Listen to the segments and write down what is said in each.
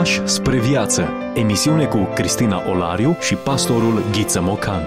Pași spre viață. Emisiune cu Cristina Olariu și pastorul Ghiță Mocan.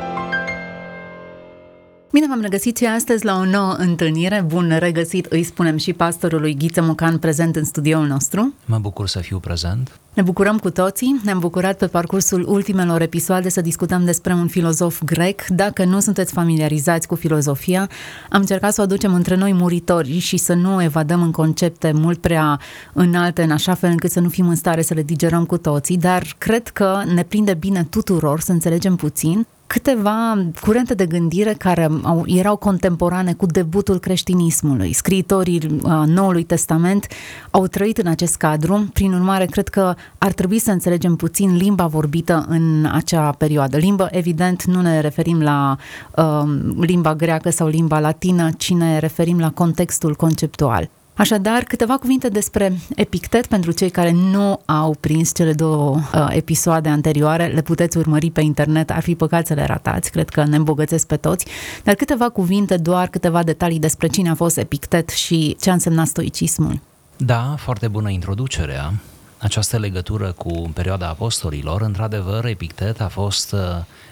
Bine v-am regăsit și astăzi la o nouă întâlnire. Bun regăsit, îi spunem și pastorului Ghiță Mocan prezent în studioul nostru. Mă bucur să fiu prezent. Ne bucurăm cu toții, ne-am bucurat pe parcursul ultimelor episoade să discutăm despre un filozof grec. Dacă nu sunteți familiarizați cu filozofia, am încercat să o aducem între noi muritori și să nu evadăm în concepte mult prea înalte, în așa fel încât să nu fim în stare să le digerăm cu toții, dar cred că ne prinde bine tuturor să înțelegem puțin câteva curente de gândire care au, erau contemporane cu debutul creștinismului. Scriitorii uh, Noului Testament au trăit în acest cadru, prin urmare cred că ar trebui să înțelegem puțin limba vorbită în acea perioadă. Limbă, evident, nu ne referim la uh, limba greacă sau limba latină, ci ne referim la contextul conceptual. Așadar, câteva cuvinte despre Epictet pentru cei care nu au prins cele două uh, episoade anterioare, le puteți urmări pe internet, ar fi păcat să le ratați, cred că ne îmbogățesc pe toți, dar câteva cuvinte, doar câteva detalii despre cine a fost Epictet și ce a însemnat stoicismul. Da, foarte bună introducerea. Această legătură cu perioada apostolilor, într-adevăr, Epictet a fost uh,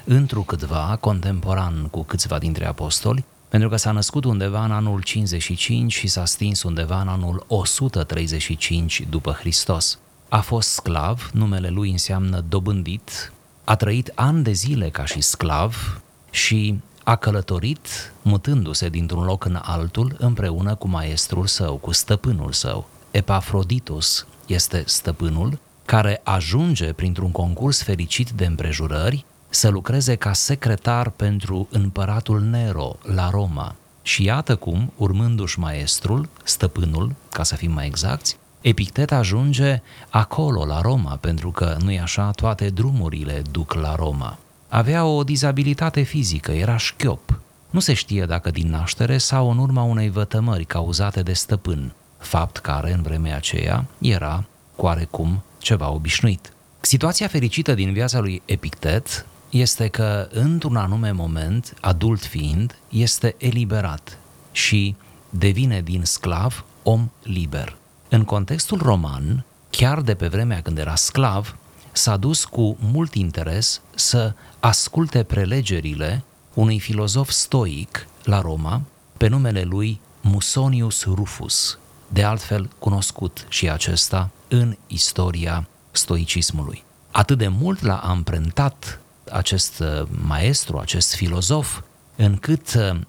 întrucâtva contemporan cu câțiva dintre apostoli, pentru că s-a născut undeva în anul 55 și s-a stins undeva în anul 135 după Hristos. A fost sclav, numele lui înseamnă dobândit, a trăit ani de zile ca și sclav și a călătorit mutându-se dintr-un loc în altul împreună cu maestrul său, cu stăpânul său. Epafroditus este stăpânul care ajunge printr-un concurs fericit de împrejurări să lucreze ca secretar pentru împăratul Nero la Roma. Și iată cum, urmându-și maestrul, stăpânul, ca să fim mai exacti, Epictet ajunge acolo, la Roma, pentru că, nu-i așa, toate drumurile duc la Roma. Avea o dizabilitate fizică, era șchiop. Nu se știe dacă din naștere sau în urma unei vătămări cauzate de stăpân, fapt care, în vremea aceea, era, cu ceva obișnuit. Situația fericită din viața lui Epictet este că într-un anume moment, adult fiind, este eliberat și devine din sclav om liber. În contextul roman, chiar de pe vremea când era sclav, s-a dus cu mult interes să asculte prelegerile unui filozof stoic la Roma, pe numele lui Musonius Rufus, de altfel cunoscut și acesta în istoria stoicismului. Atât de mult l-a amprentat acest uh, maestru, acest filozof, încât uh,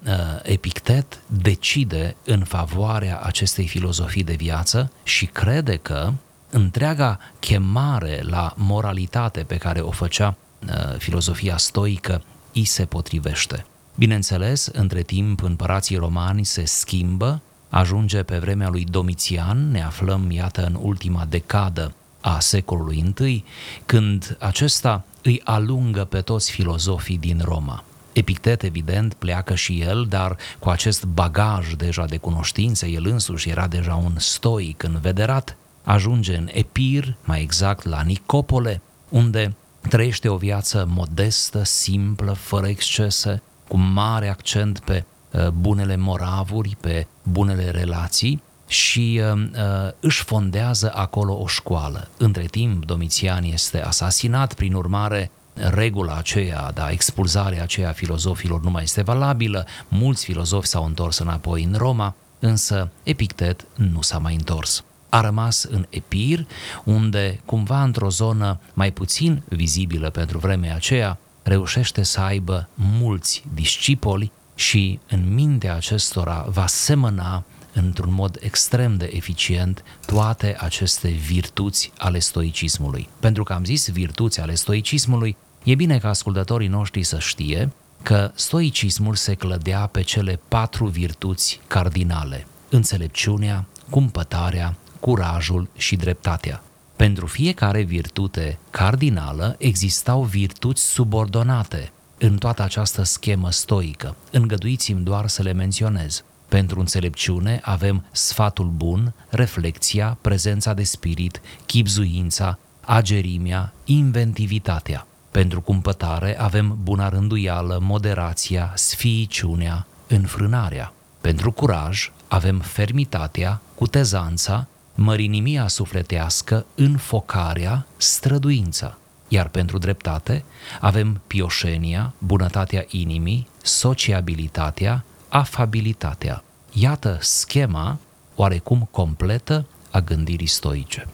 Epictet decide în favoarea acestei filozofii de viață și crede că întreaga chemare la moralitate pe care o făcea uh, filozofia stoică îi se potrivește. Bineînțeles, între timp împărații romani se schimbă, ajunge pe vremea lui Domitian, ne aflăm, iată, în ultima decadă a secolului I, când acesta îi alungă pe toți filozofii din Roma. Epictet, evident, pleacă și el, dar cu acest bagaj deja de cunoștințe, el însuși era deja un stoic învederat, ajunge în Epir, mai exact la Nicopole, unde trăiește o viață modestă, simplă, fără excese, cu mare accent pe uh, bunele moravuri, pe bunele relații și uh, uh, își fondează acolo o școală. Între timp, Domitian este asasinat, prin urmare, regula aceea, da, expulzarea aceea a filozofilor nu mai este valabilă, mulți filozofi s-au întors înapoi în Roma, însă Epictet nu s-a mai întors. A rămas în Epir, unde, cumva într-o zonă mai puțin vizibilă pentru vremea aceea, reușește să aibă mulți discipoli și în mintea acestora va semăna într-un mod extrem de eficient toate aceste virtuți ale stoicismului. Pentru că am zis virtuți ale stoicismului, e bine ca ascultătorii noștri să știe că stoicismul se clădea pe cele patru virtuți cardinale: înțelepciunea, cumpătarea, curajul și dreptatea. Pentru fiecare virtute cardinală existau virtuți subordonate în toată această schemă stoică. Îngăduiți-mi doar să le menționez. Pentru înțelepciune avem sfatul bun, reflexia, prezența de spirit, chipzuința, agerimea, inventivitatea. Pentru cumpătare avem buna rânduială, moderația, sfiiciunea, înfrânarea. Pentru curaj avem fermitatea, cutezanța, mărinimia sufletească, înfocarea, străduința. Iar pentru dreptate avem pioșenia, bunătatea inimii, sociabilitatea, afabilitatea. Iată schema oarecum completă a gândirii stoice.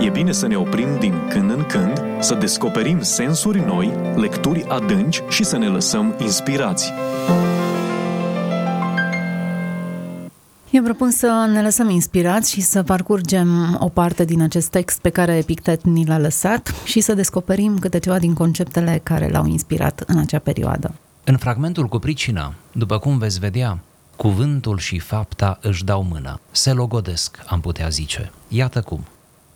E bine să ne oprim din când în când, să descoperim sensuri noi, lecturi adânci și să ne lăsăm inspirați. Eu propun să ne lăsăm inspirați și să parcurgem o parte din acest text pe care Epictet ni l-a lăsat și să descoperim câte ceva din conceptele care l-au inspirat în acea perioadă. În fragmentul cu pricina, după cum veți vedea, cuvântul și fapta își dau mână, se logodesc, am putea zice. Iată cum.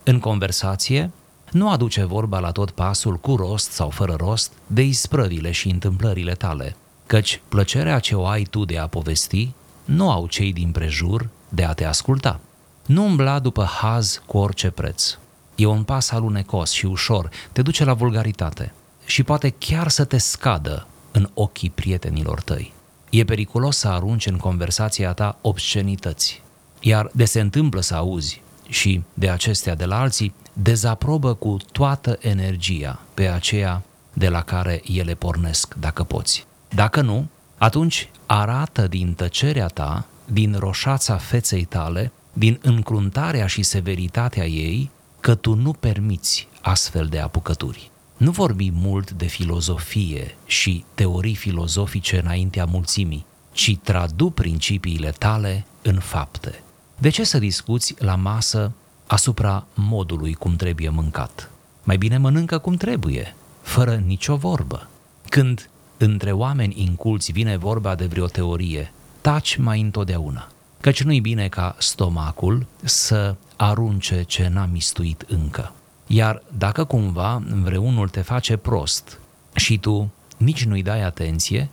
În conversație, nu aduce vorba la tot pasul cu rost sau fără rost de isprăvile și întâmplările tale, căci plăcerea ce o ai tu de a povesti nu au cei din prejur de a te asculta. Nu umbla după haz cu orice preț. E un pas alunecos și ușor, te duce la vulgaritate și poate chiar să te scadă în ochii prietenilor tăi. E periculos să arunci în conversația ta obscenități, iar de se întâmplă să auzi și de acestea de la alții, dezaprobă cu toată energia pe aceea de la care ele pornesc, dacă poți. Dacă nu, atunci arată din tăcerea ta, din roșața feței tale, din încruntarea și severitatea ei, că tu nu permiți astfel de apucături. Nu vorbi mult de filozofie și teorii filozofice înaintea mulțimii, ci tradu principiile tale în fapte. De ce să discuți la masă asupra modului cum trebuie mâncat? Mai bine mănâncă cum trebuie, fără nicio vorbă. Când între oameni inculți vine vorba de vreo teorie, taci mai întotdeauna. Căci nu-i bine ca stomacul să arunce ce n-a mistuit încă. Iar dacă cumva vreunul te face prost și tu nici nu-i dai atenție,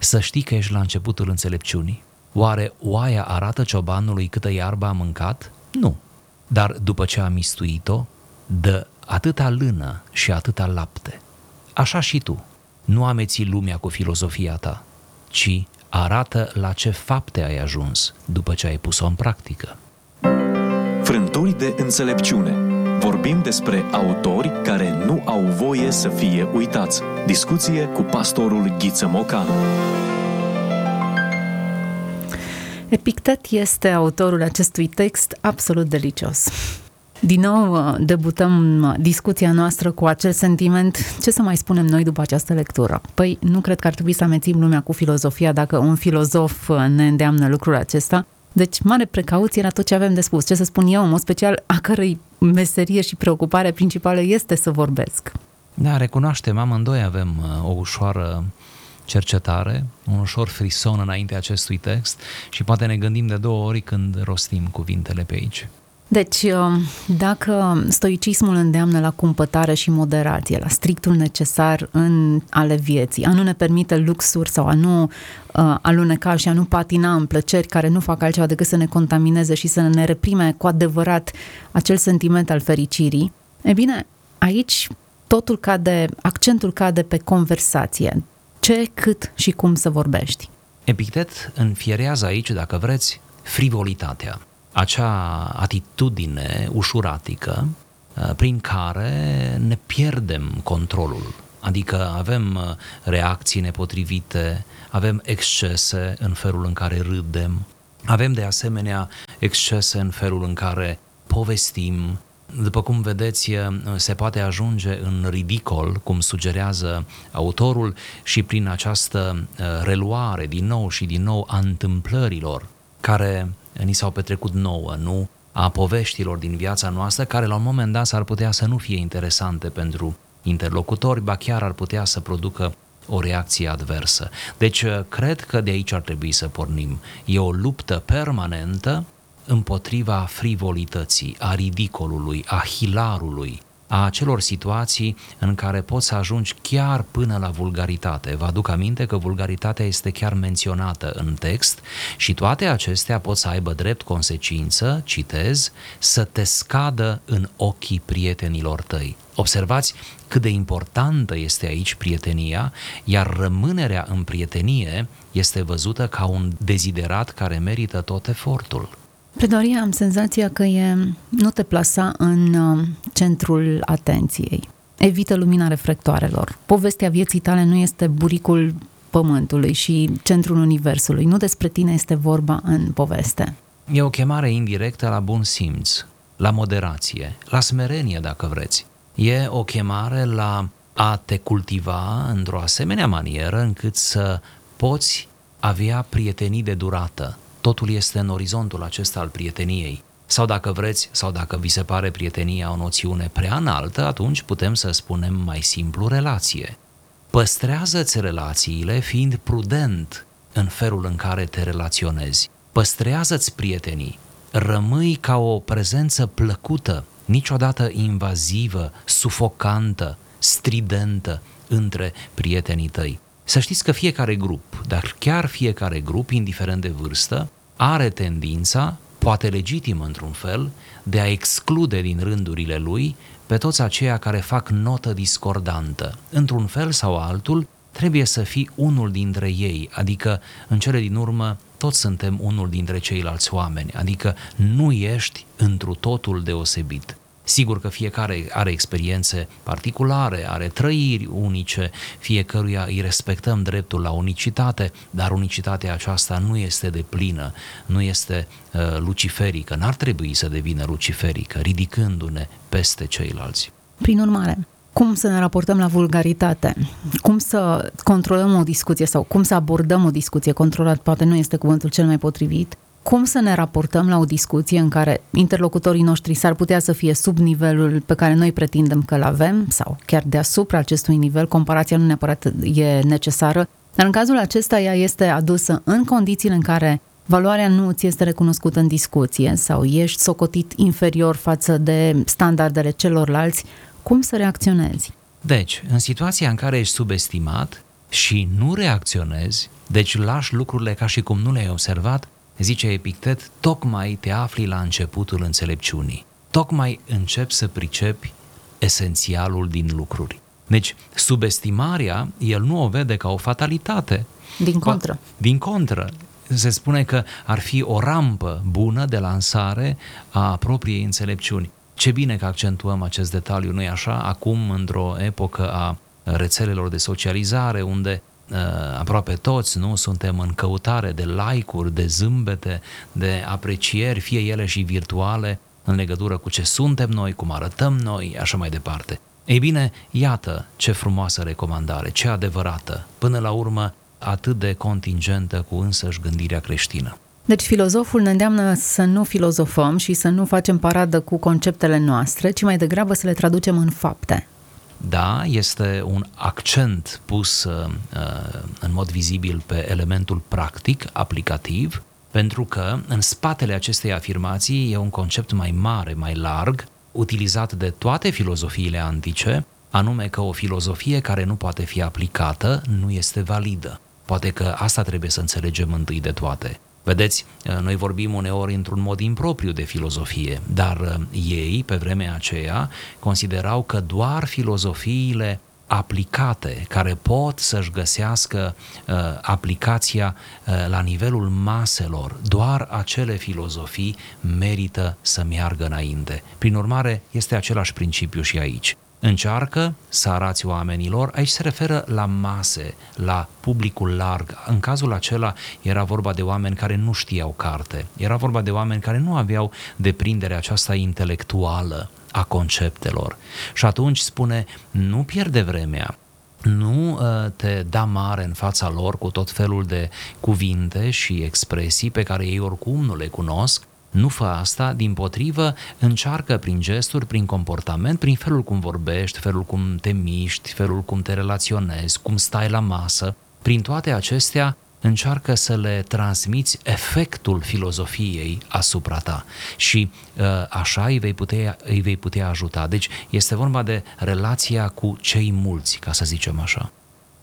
să știi că ești la începutul înțelepciunii. Oare oaia arată ciobanului câtă iarbă a mâncat? Nu. Dar după ce a mistuit-o, dă atâta lână și atâta lapte. Așa și tu. Nu ameți lumea cu filozofia ta, ci arată la ce fapte ai ajuns după ce ai pus-o în practică. Frânturi de înțelepciune. Vorbim despre autori care nu au voie să fie uitați. Discuție cu pastorul Ghiță Mocanu. Epictet este autorul acestui text absolut delicios. Din nou uh, debutăm uh, discuția noastră cu acel sentiment. Ce să mai spunem noi după această lectură? Păi nu cred că ar trebui să amețim lumea cu filozofia dacă un filozof uh, ne îndeamnă lucrul acesta. Deci, mare precauție la tot ce avem de spus. Ce să spun eu, în mod special, a cărei meserie și preocupare principală este să vorbesc. Da, recunoaștem, amândoi avem o ușoară cercetare, un ușor frison înainte acestui text și poate ne gândim de două ori când rostim cuvintele pe aici. Deci, um, dacă stoicismul îndeamnă la cumpătare și moderație, la strictul necesar în ale vieții, a nu ne permite luxuri sau a nu uh, aluneca și a nu patina în plăceri care nu fac altceva decât să ne contamineze și să ne reprime cu adevărat acel sentiment al fericirii, e bine, aici totul cade, accentul cade pe conversație. Ce, cât și cum să vorbești. Epictet înfierează aici, dacă vreți, frivolitatea acea atitudine ușuratică uh, prin care ne pierdem controlul. Adică avem uh, reacții nepotrivite, avem excese în felul în care râdem, avem de asemenea excese în felul în care povestim. După cum vedeți, uh, se poate ajunge în ridicol, cum sugerează autorul, și prin această reluare din nou și din nou a întâmplărilor care ni s-au petrecut nouă, nu a poveștilor din viața noastră, care la un moment dat s-ar putea să nu fie interesante pentru interlocutori, ba chiar ar putea să producă o reacție adversă. Deci, cred că de aici ar trebui să pornim. E o luptă permanentă împotriva frivolității, a ridicolului, a hilarului, a acelor situații în care poți să ajungi chiar până la vulgaritate. Vă aduc aminte că vulgaritatea este chiar menționată în text și toate acestea pot să aibă drept consecință, citez, să te scadă în ochii prietenilor tăi. Observați cât de importantă este aici prietenia, iar rămânerea în prietenie este văzută ca un deziderat care merită tot efortul. Predoria, am senzația că e nu te plasa în uh, centrul atenției. Evită lumina reflectoarelor. Povestea vieții tale nu este buricul pământului și centrul universului. Nu despre tine este vorba în poveste. E o chemare indirectă la bun simț, la moderație, la smerenie, dacă vreți. E o chemare la a te cultiva într-o asemenea manieră încât să poți avea prietenii de durată. Totul este în orizontul acesta al prieteniei. Sau dacă vreți, sau dacă vi se pare prietenia o noțiune prea înaltă, atunci putem să spunem mai simplu relație. Păstrează-ți relațiile fiind prudent în felul în care te relaționezi. Păstrează-ți prietenii. Rămâi ca o prezență plăcută, niciodată invazivă, sufocantă, stridentă între prietenii tăi. Să știți că fiecare grup, dar chiar fiecare grup, indiferent de vârstă, are tendința, poate legitim într-un fel, de a exclude din rândurile lui pe toți aceia care fac notă discordantă. Într-un fel sau altul, trebuie să fii unul dintre ei, adică în cele din urmă toți suntem unul dintre ceilalți oameni, adică nu ești întru totul deosebit. Sigur că fiecare are experiențe particulare, are trăiri unice, fiecăruia îi respectăm dreptul la unicitate, dar unicitatea aceasta nu este de plină, nu este uh, luciferică, n-ar trebui să devină luciferică, ridicându-ne peste ceilalți. Prin urmare, cum să ne raportăm la vulgaritate, cum să controlăm o discuție sau cum să abordăm o discuție controlat, poate nu este cuvântul cel mai potrivit, cum să ne raportăm la o discuție în care interlocutorii noștri s-ar putea să fie sub nivelul pe care noi pretindem că îl avem sau chiar deasupra acestui nivel, comparația nu neapărat e necesară, dar în cazul acesta ea este adusă în condițiile în care valoarea nu ți este recunoscută în discuție sau ești socotit inferior față de standardele celorlalți, cum să reacționezi? Deci, în situația în care ești subestimat și nu reacționezi, deci lași lucrurile ca și cum nu le-ai observat, zice Epictet, tocmai te afli la începutul înțelepciunii. Tocmai începi să pricepi esențialul din lucruri. Deci, subestimarea, el nu o vede ca o fatalitate. Din contră. Din contră. Se spune că ar fi o rampă bună de lansare a propriei înțelepciuni. Ce bine că accentuăm acest detaliu, nu-i așa? Acum, într-o epocă a rețelelor de socializare, unde uh, aproape toți, nu? Suntem în căutare de like-uri, de zâmbete, de aprecieri, fie ele și virtuale, în legătură cu ce suntem noi, cum arătăm noi, așa mai departe. Ei bine, iată ce frumoasă recomandare, ce adevărată, până la urmă atât de contingentă cu însăși gândirea creștină. Deci filozoful ne îndeamnă să nu filozofăm și să nu facem paradă cu conceptele noastre, ci mai degrabă să le traducem în fapte. Da, este un accent pus uh, în mod vizibil pe elementul practic, aplicativ, pentru că în spatele acestei afirmații e un concept mai mare, mai larg, utilizat de toate filozofiile antice, anume că o filozofie care nu poate fi aplicată nu este validă. Poate că asta trebuie să înțelegem întâi de toate. Vedeți, noi vorbim uneori într-un mod impropriu de filozofie, dar uh, ei, pe vremea aceea, considerau că doar filozofiile aplicate, care pot să-și găsească uh, aplicația uh, la nivelul maselor, doar acele filozofii merită să meargă înainte. Prin urmare, este același principiu și aici. Încearcă să arați oamenilor, aici se referă la mase, la publicul larg. În cazul acela era vorba de oameni care nu știau carte, era vorba de oameni care nu aveau deprinderea aceasta intelectuală a conceptelor. Și atunci spune, nu pierde vremea, nu uh, te da mare în fața lor cu tot felul de cuvinte și expresii pe care ei oricum nu le cunosc, nu fă asta, din potrivă, încearcă prin gesturi, prin comportament, prin felul cum vorbești, felul cum te miști, felul cum te relaționezi, cum stai la masă, prin toate acestea încearcă să le transmiți efectul filozofiei asupra ta și uh, așa îi vei, putea, îi vei putea ajuta. Deci este vorba de relația cu cei mulți, ca să zicem așa.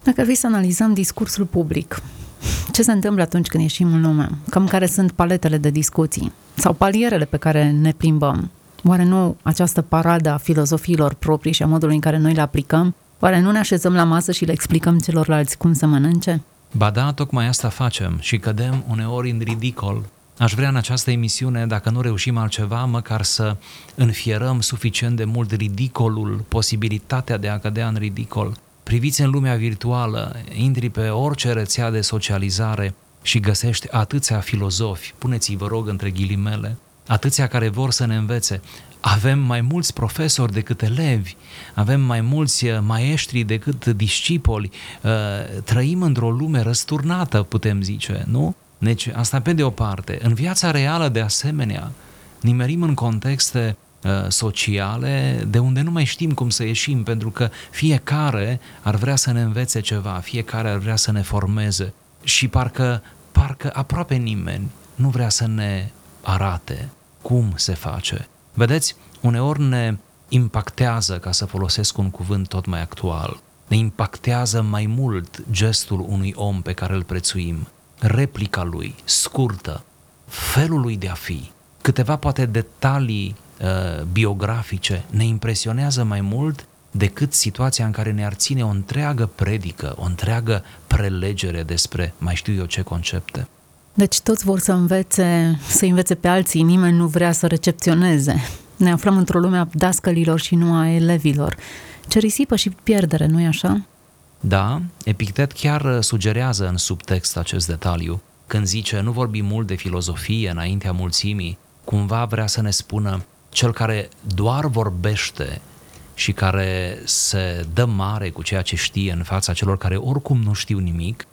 Dacă ar fi să analizăm discursul public, ce se întâmplă atunci când ieșim în lume? Cam care sunt paletele de discuții sau palierele pe care ne plimbăm? Oare nu această paradă a filozofiilor proprii și a modului în care noi le aplicăm? Oare nu ne așezăm la masă și le explicăm celorlalți cum să mănânce? Ba da, tocmai asta facem și cădem uneori în ridicol Aș vrea în această emisiune, dacă nu reușim altceva, măcar să înfierăm suficient de mult ridicolul, posibilitatea de a cădea în ridicol. Priviți în lumea virtuală, intri pe orice rețea de socializare și găsești atâția filozofi, puneți-i vă rog între ghilimele, atâția care vor să ne învețe. Avem mai mulți profesori decât elevi, avem mai mulți uh, maestri decât discipoli, uh, trăim într-o lume răsturnată, putem zice, nu? Deci asta pe de o parte. În viața reală, de asemenea, nimerim în contexte uh, sociale de unde nu mai știm cum să ieșim, pentru că fiecare ar vrea să ne învețe ceva, fiecare ar vrea să ne formeze și parcă, parcă aproape nimeni nu vrea să ne arate cum se face. Vedeți, uneori ne impactează, ca să folosesc un cuvânt tot mai actual, ne impactează mai mult gestul unui om pe care îl prețuim, replica lui, scurtă, felul lui de a fi, câteva poate detalii uh, biografice ne impresionează mai mult decât situația în care ne-ar ține o întreagă predică, o întreagă prelegere despre mai știu eu ce concepte. Deci toți vor să învețe, să învețe pe alții, nimeni nu vrea să recepționeze. Ne aflăm într-o lume a dascălilor și nu a elevilor. Ce risipă și pierdere, nu-i așa? Da, Epictet chiar sugerează în subtext acest detaliu. Când zice, nu vorbi mult de filozofie înaintea mulțimii, cumva vrea să ne spună, cel care doar vorbește și care se dă mare cu ceea ce știe în fața celor care oricum nu știu nimic,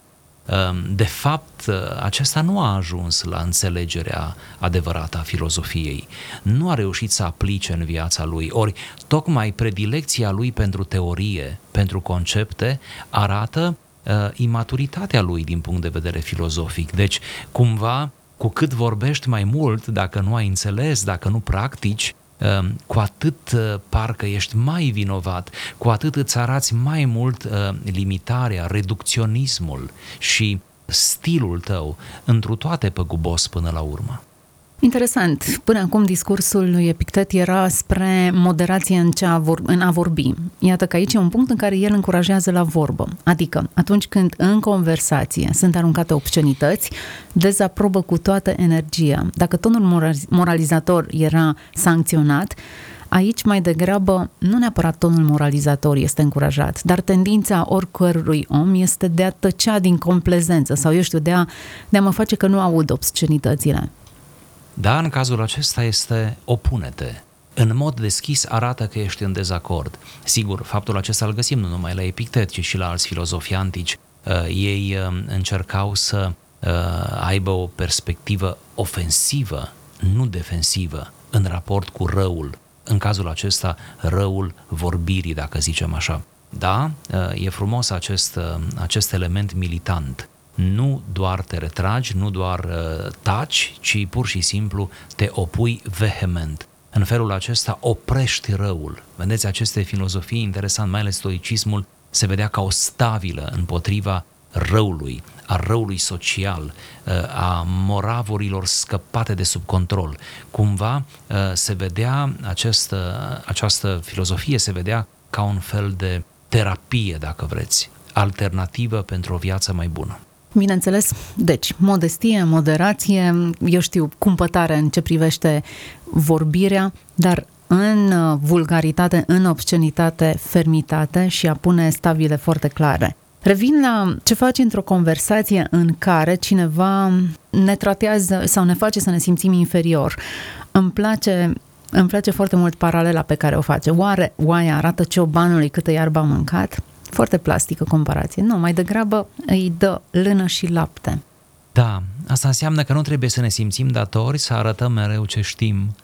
Ehm, de fapt, acesta nu a ajuns la înțelegerea adevărată a filozofiei. Nu a reușit să aplice în viața lui. Ori, tocmai predilecția lui pentru teorie, pentru concepte, arată uh, imaturitatea lui din punct de vedere filozofic. Deci, cumva, cu cât vorbești mai mult, dacă nu ai înțeles, dacă nu practici, Ehm, cu atât uh, parcă ești mai vinovat, cu atât îți arați mai mult uh, limitarea, reducționismul și stilul tău întru toate păgubos până la urmă. Interesant. Până acum discursul lui Epictet era spre moderație în, ce a vor, în a vorbi. Iată că aici e un punct în care el încurajează la vorbă. Adică, atunci când în conversație sunt aruncate obscenități, dezaprobă cu toată energia. Dacă tonul moralizator era sancționat, Aici mai degrabă nu neapărat tonul moralizator este încurajat, dar tendința oricărui om este de a tăcea din complezență sau, eu știu, de a, de a mă face că nu aud obscenitățile. Da, în cazul acesta este opune-te. În mod deschis arată că ești în dezacord. Sigur, faptul acesta îl găsim nu numai la Epictet, ci și la alți filozofi antici. Uh, ei uh, încercau să uh, aibă o perspectivă ofensivă, nu defensivă, în raport cu răul. În cazul acesta, răul vorbirii, dacă zicem așa. Da, e frumos acest, acest element militant nu doar te retragi, nu doar uh, taci, ci pur și simplu te opui vehement. În felul acesta oprești răul. Vedeți, aceste filozofii interesant, mai ales stoicismul, se vedea ca o stabilă împotriva răului, a răului social, uh, a moravurilor scăpate de sub control. Cumva uh, se vedea această, această filozofie, se vedea ca un fel de terapie, dacă vreți, alternativă pentru o viață mai bună. Bineînțeles, deci, modestie, moderație, eu știu, cumpătare în ce privește vorbirea, dar în uh, vulgaritate, în obscenitate, fermitate și a pune stabile foarte clare. Revin la ce faci într-o conversație în care cineva ne tratează sau ne face să ne simțim inferior. Îmi place îmi place foarte mult paralela pe care o face. Oare oaia arată ciobanului câtă iarbă a mâncat? Foarte plastică comparație. Nu, mai degrabă îi dă lână și lapte. Da, asta înseamnă că nu trebuie să ne simțim datori să arătăm mereu ce știm,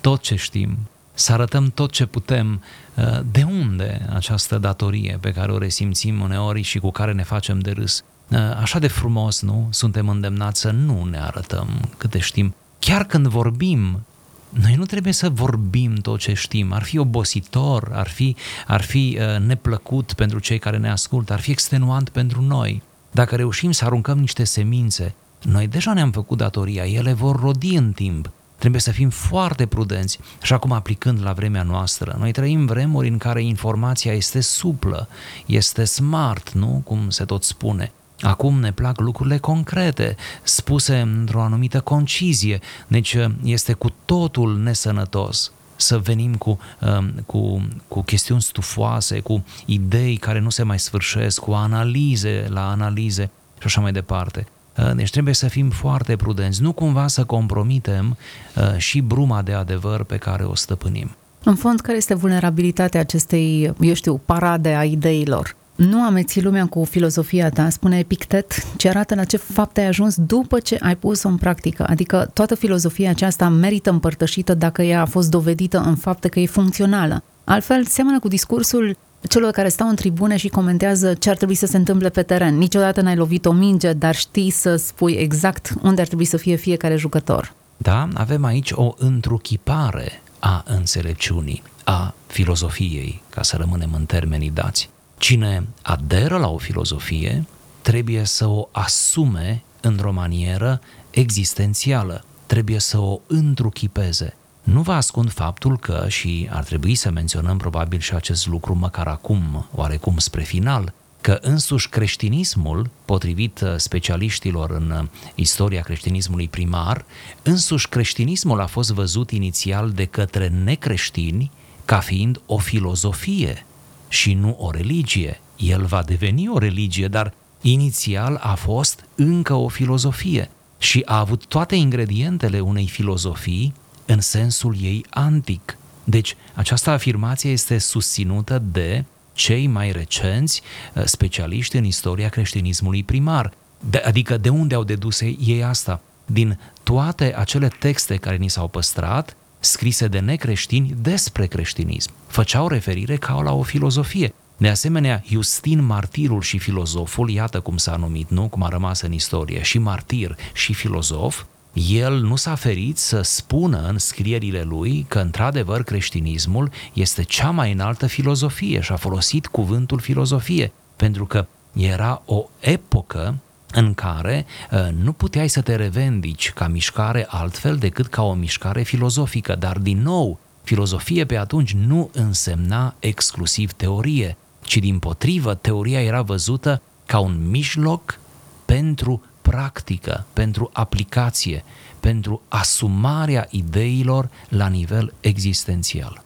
tot ce știm, să arătăm tot ce putem. Uh, de unde această datorie pe care o resimțim uneori și cu care ne facem de râs? Uh, așa de frumos, nu? Suntem îndemnați să nu ne arătăm câte știm. Chiar când vorbim, noi nu trebuie să vorbim tot ce știm. Ar fi obositor, ar fi, ar fi uh, neplăcut pentru cei care ne ascultă, ar fi extenuant pentru noi. Dacă reușim să aruncăm niște semințe, noi deja ne-am făcut datoria, ele vor rodi în timp. Trebuie să fim foarte prudenți și acum aplicând la vremea noastră. Noi trăim vremuri în care informația este suplă, este smart, nu? Cum se tot spune. Acum ne plac lucrurile concrete, spuse într-o anumită concizie, deci este cu totul nesănătos să venim cu, um, cu, cu chestiuni stufoase, cu idei care nu se mai sfârșesc, cu analize la analize și așa mai departe. Uh, deci trebuie să fim foarte prudenți, nu cumva să compromitem uh, și bruma de adevăr pe care o stăpânim. În fond, care este vulnerabilitatea acestei, eu știu, parade a ideilor? Nu ameți lumea cu filozofia ta, spune Epictet, ce arată la ce fapte ai ajuns după ce ai pus-o în practică. Adică toată filozofia aceasta merită împărtășită dacă ea a fost dovedită în fapte că e funcțională. Altfel, seamănă cu discursul celor care stau în tribune și comentează ce ar trebui să se întâmple pe teren. Niciodată n-ai lovit o minge, dar știi să spui exact unde ar trebui să fie fiecare jucător. Da, avem aici o întruchipare a înțelepciunii, a filozofiei, ca să rămânem în termenii dați. Cine aderă la o filozofie trebuie să o asume într-o manieră existențială, trebuie să o întruchipeze. Nu vă ascund faptul că, și ar trebui să menționăm probabil și acest lucru măcar acum, oarecum spre final, că însuși creștinismul, potrivit uh, specialiștilor în uh, istoria creștinismului primar, însuși creștinismul a fost văzut inițial de către necreștini ca fiind o filozofie și nu o religie. El va deveni o religie, dar inițial a fost încă o filozofie și a avut toate ingredientele unei filozofii în sensul ei antic. Deci, această afirmație este susținută de cei mai recenți uh, specialiști în istoria creștinismului primar. De, adică de unde au dedus ei asta? Din toate acele texte care ni s-au păstrat, scrise de necreștini despre creștinism. Făceau referire ca la o filozofie. De asemenea, Justin martirul și filozoful, iată cum s-a numit, nu? Cum a rămas în istorie, și martir și filozof, el nu s-a ferit să spună în scrierile lui că, într-adevăr, creștinismul este cea mai înaltă filozofie și a folosit cuvântul filozofie, pentru că era o epocă în care uh, nu puteai să te revendici ca mișcare altfel decât ca o mișcare filozofică, dar din nou, filozofie pe atunci nu însemna exclusiv teorie, ci din potrivă teoria era văzută ca un mijloc pentru practică, pentru aplicație, pentru asumarea ideilor la nivel existențial.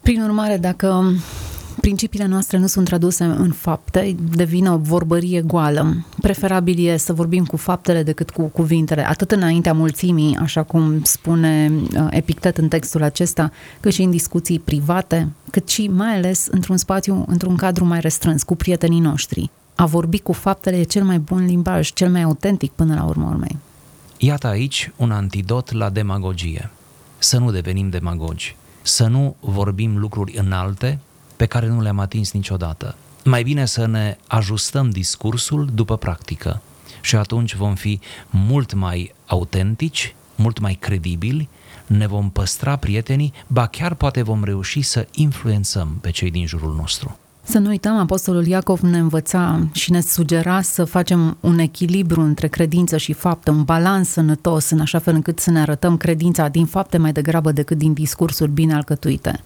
Prin urmare, dacă principiile noastre nu sunt traduse în fapte, devine o vorbărie goală. Preferabil e să vorbim cu faptele decât cu cuvintele, atât înaintea mulțimii, așa cum spune uh, Epictet în textul acesta, cât și în discuții private, cât și mai ales într-un spațiu, într-un cadru mai restrâns, cu prietenii noștri. A vorbi cu faptele e cel mai bun limbaj, cel mai autentic până la urmă urmei. Iată aici un antidot la demagogie. Să nu devenim demagogi, să nu vorbim lucruri înalte pe care nu le-am atins niciodată. Mai bine să ne ajustăm discursul după practică și atunci vom fi mult mai autentici, mult mai credibili, ne vom păstra prietenii, ba chiar poate vom reuși să influențăm pe cei din jurul nostru. Să nu uităm, Apostolul Iacov ne învăța și ne sugera să facem un echilibru între credință și fapte, un balans sănătos, în așa fel încât să ne arătăm credința din fapte mai degrabă decât din discursuri bine alcătuite.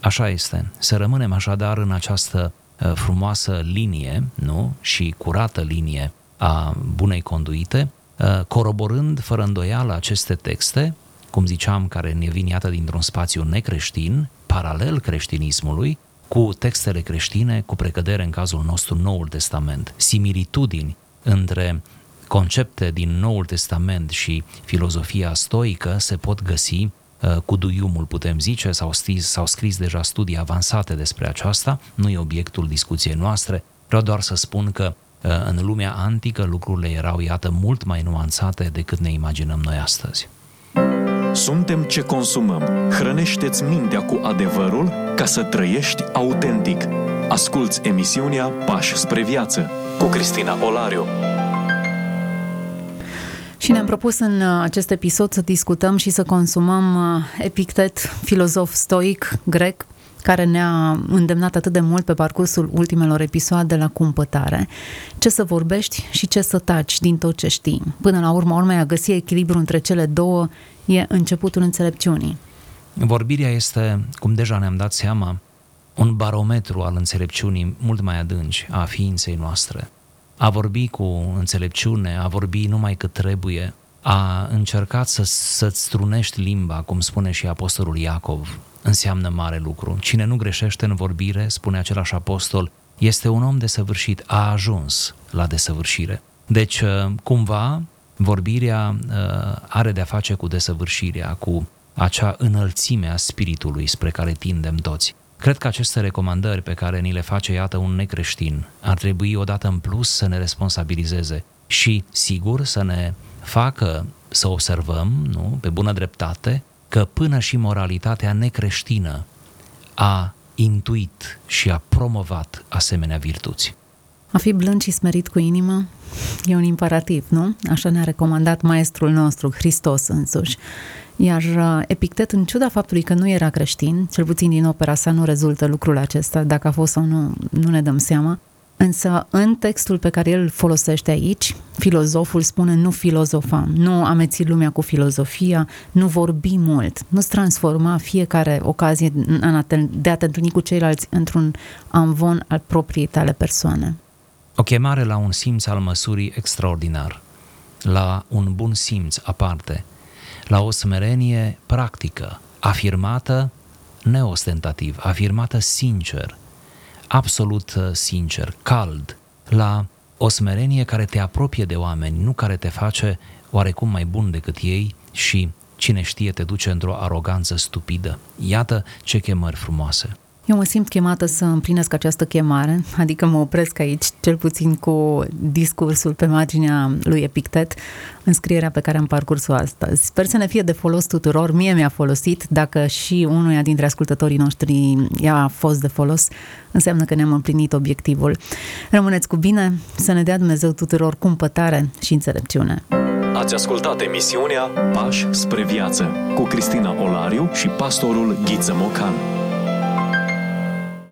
Așa este. Să rămânem așadar în această uh, frumoasă linie, nu? Și curată linie a bunei conduite, uh, coroborând fără îndoială aceste texte, cum ziceam, care ne vin iată dintr-un spațiu necreștin, paralel creștinismului, cu textele creștine, cu precădere în cazul nostru Noul Testament, similitudini între concepte din Noul Testament și filozofia stoică se pot găsi uh, cu duiumul, putem zice, s-au, scris, s-au scris deja studii avansate despre aceasta, nu e obiectul discuției noastre, vreau doar să spun că uh, în lumea antică lucrurile erau, iată, mult mai nuanțate decât ne imaginăm noi astăzi. Suntem ce consumăm. Hrănește-ți mintea cu adevărul ca să trăiești autentic. Asculți emisiunea Pași spre viață cu Cristina Olariu. Și ne-am propus în uh, acest episod să discutăm și să consumăm uh, Epictet, filozof stoic grec, care ne-a îndemnat atât de mult pe parcursul ultimelor episoade la cumpătare. Ce să vorbești și ce să taci din tot ce știi. Până la urmă, urmei a găsi echilibru între cele două e începutul înțelepciunii. Vorbirea este, cum deja ne-am dat seama, un barometru al înțelepciunii mult mai adânci a ființei noastre. A vorbi cu înțelepciune, a vorbi numai cât trebuie, a încercat să, să-ți strunești limba, cum spune și apostolul Iacov, înseamnă mare lucru. Cine nu greșește în vorbire, spune același apostol, este un om desăvârșit, a ajuns la desăvârșire. Deci, uh, cumva, vorbirea uh, are de-a face cu desăvârșirea, cu acea înălțime a spiritului spre care tindem toți. Cred că aceste recomandări pe care ni le face, iată, un necreștin, ar trebui odată în plus să ne responsabilizeze și, sigur, să ne facă să observăm, nu, pe bună dreptate, că până și moralitatea necreștină a intuit și a promovat asemenea virtuți. A fi blând și smerit cu inima e un imperativ, nu? Așa ne-a recomandat maestrul nostru, Hristos însuși. Iar uh, Epictet, în ciuda faptului că nu era creștin, cel puțin din opera sa nu rezultă lucrul acesta, dacă a fost sau nu, nu ne dăm seama, Însă, în textul pe care el folosește aici, filozoful spune nu filozofam, nu ameți lumea cu filozofia, nu vorbi mult, nu-ți transforma fiecare ocazie de a te întâlni cu ceilalți într-un amvon al propriei tale persoane. O chemare la un simț al măsurii extraordinar, la un bun simț aparte, la o smerenie practică, afirmată neostentativ, afirmată sincer, absolut uh, sincer, cald, la o smerenie care te apropie de oameni, nu care te face oarecum mai bun decât ei și, cine știe, te duce într-o aroganță stupidă. Iată ce chemări frumoase! Eu mă simt chemată să împlinesc această chemare, adică mă opresc aici, cel puțin cu discursul pe marginea lui Epictet, în scrierea pe care am parcurs-o astăzi. Sper să ne fie de folos tuturor, mie mi-a folosit, dacă și unuia dintre ascultătorii noștri i-a fost de folos, înseamnă că ne-am împlinit obiectivul. Rămâneți cu bine, să ne dea Dumnezeu tuturor cumpătare și înțelepciune. Ați ascultat emisiunea Pași spre viață cu Cristina Olariu și pastorul Ghiță Mocan.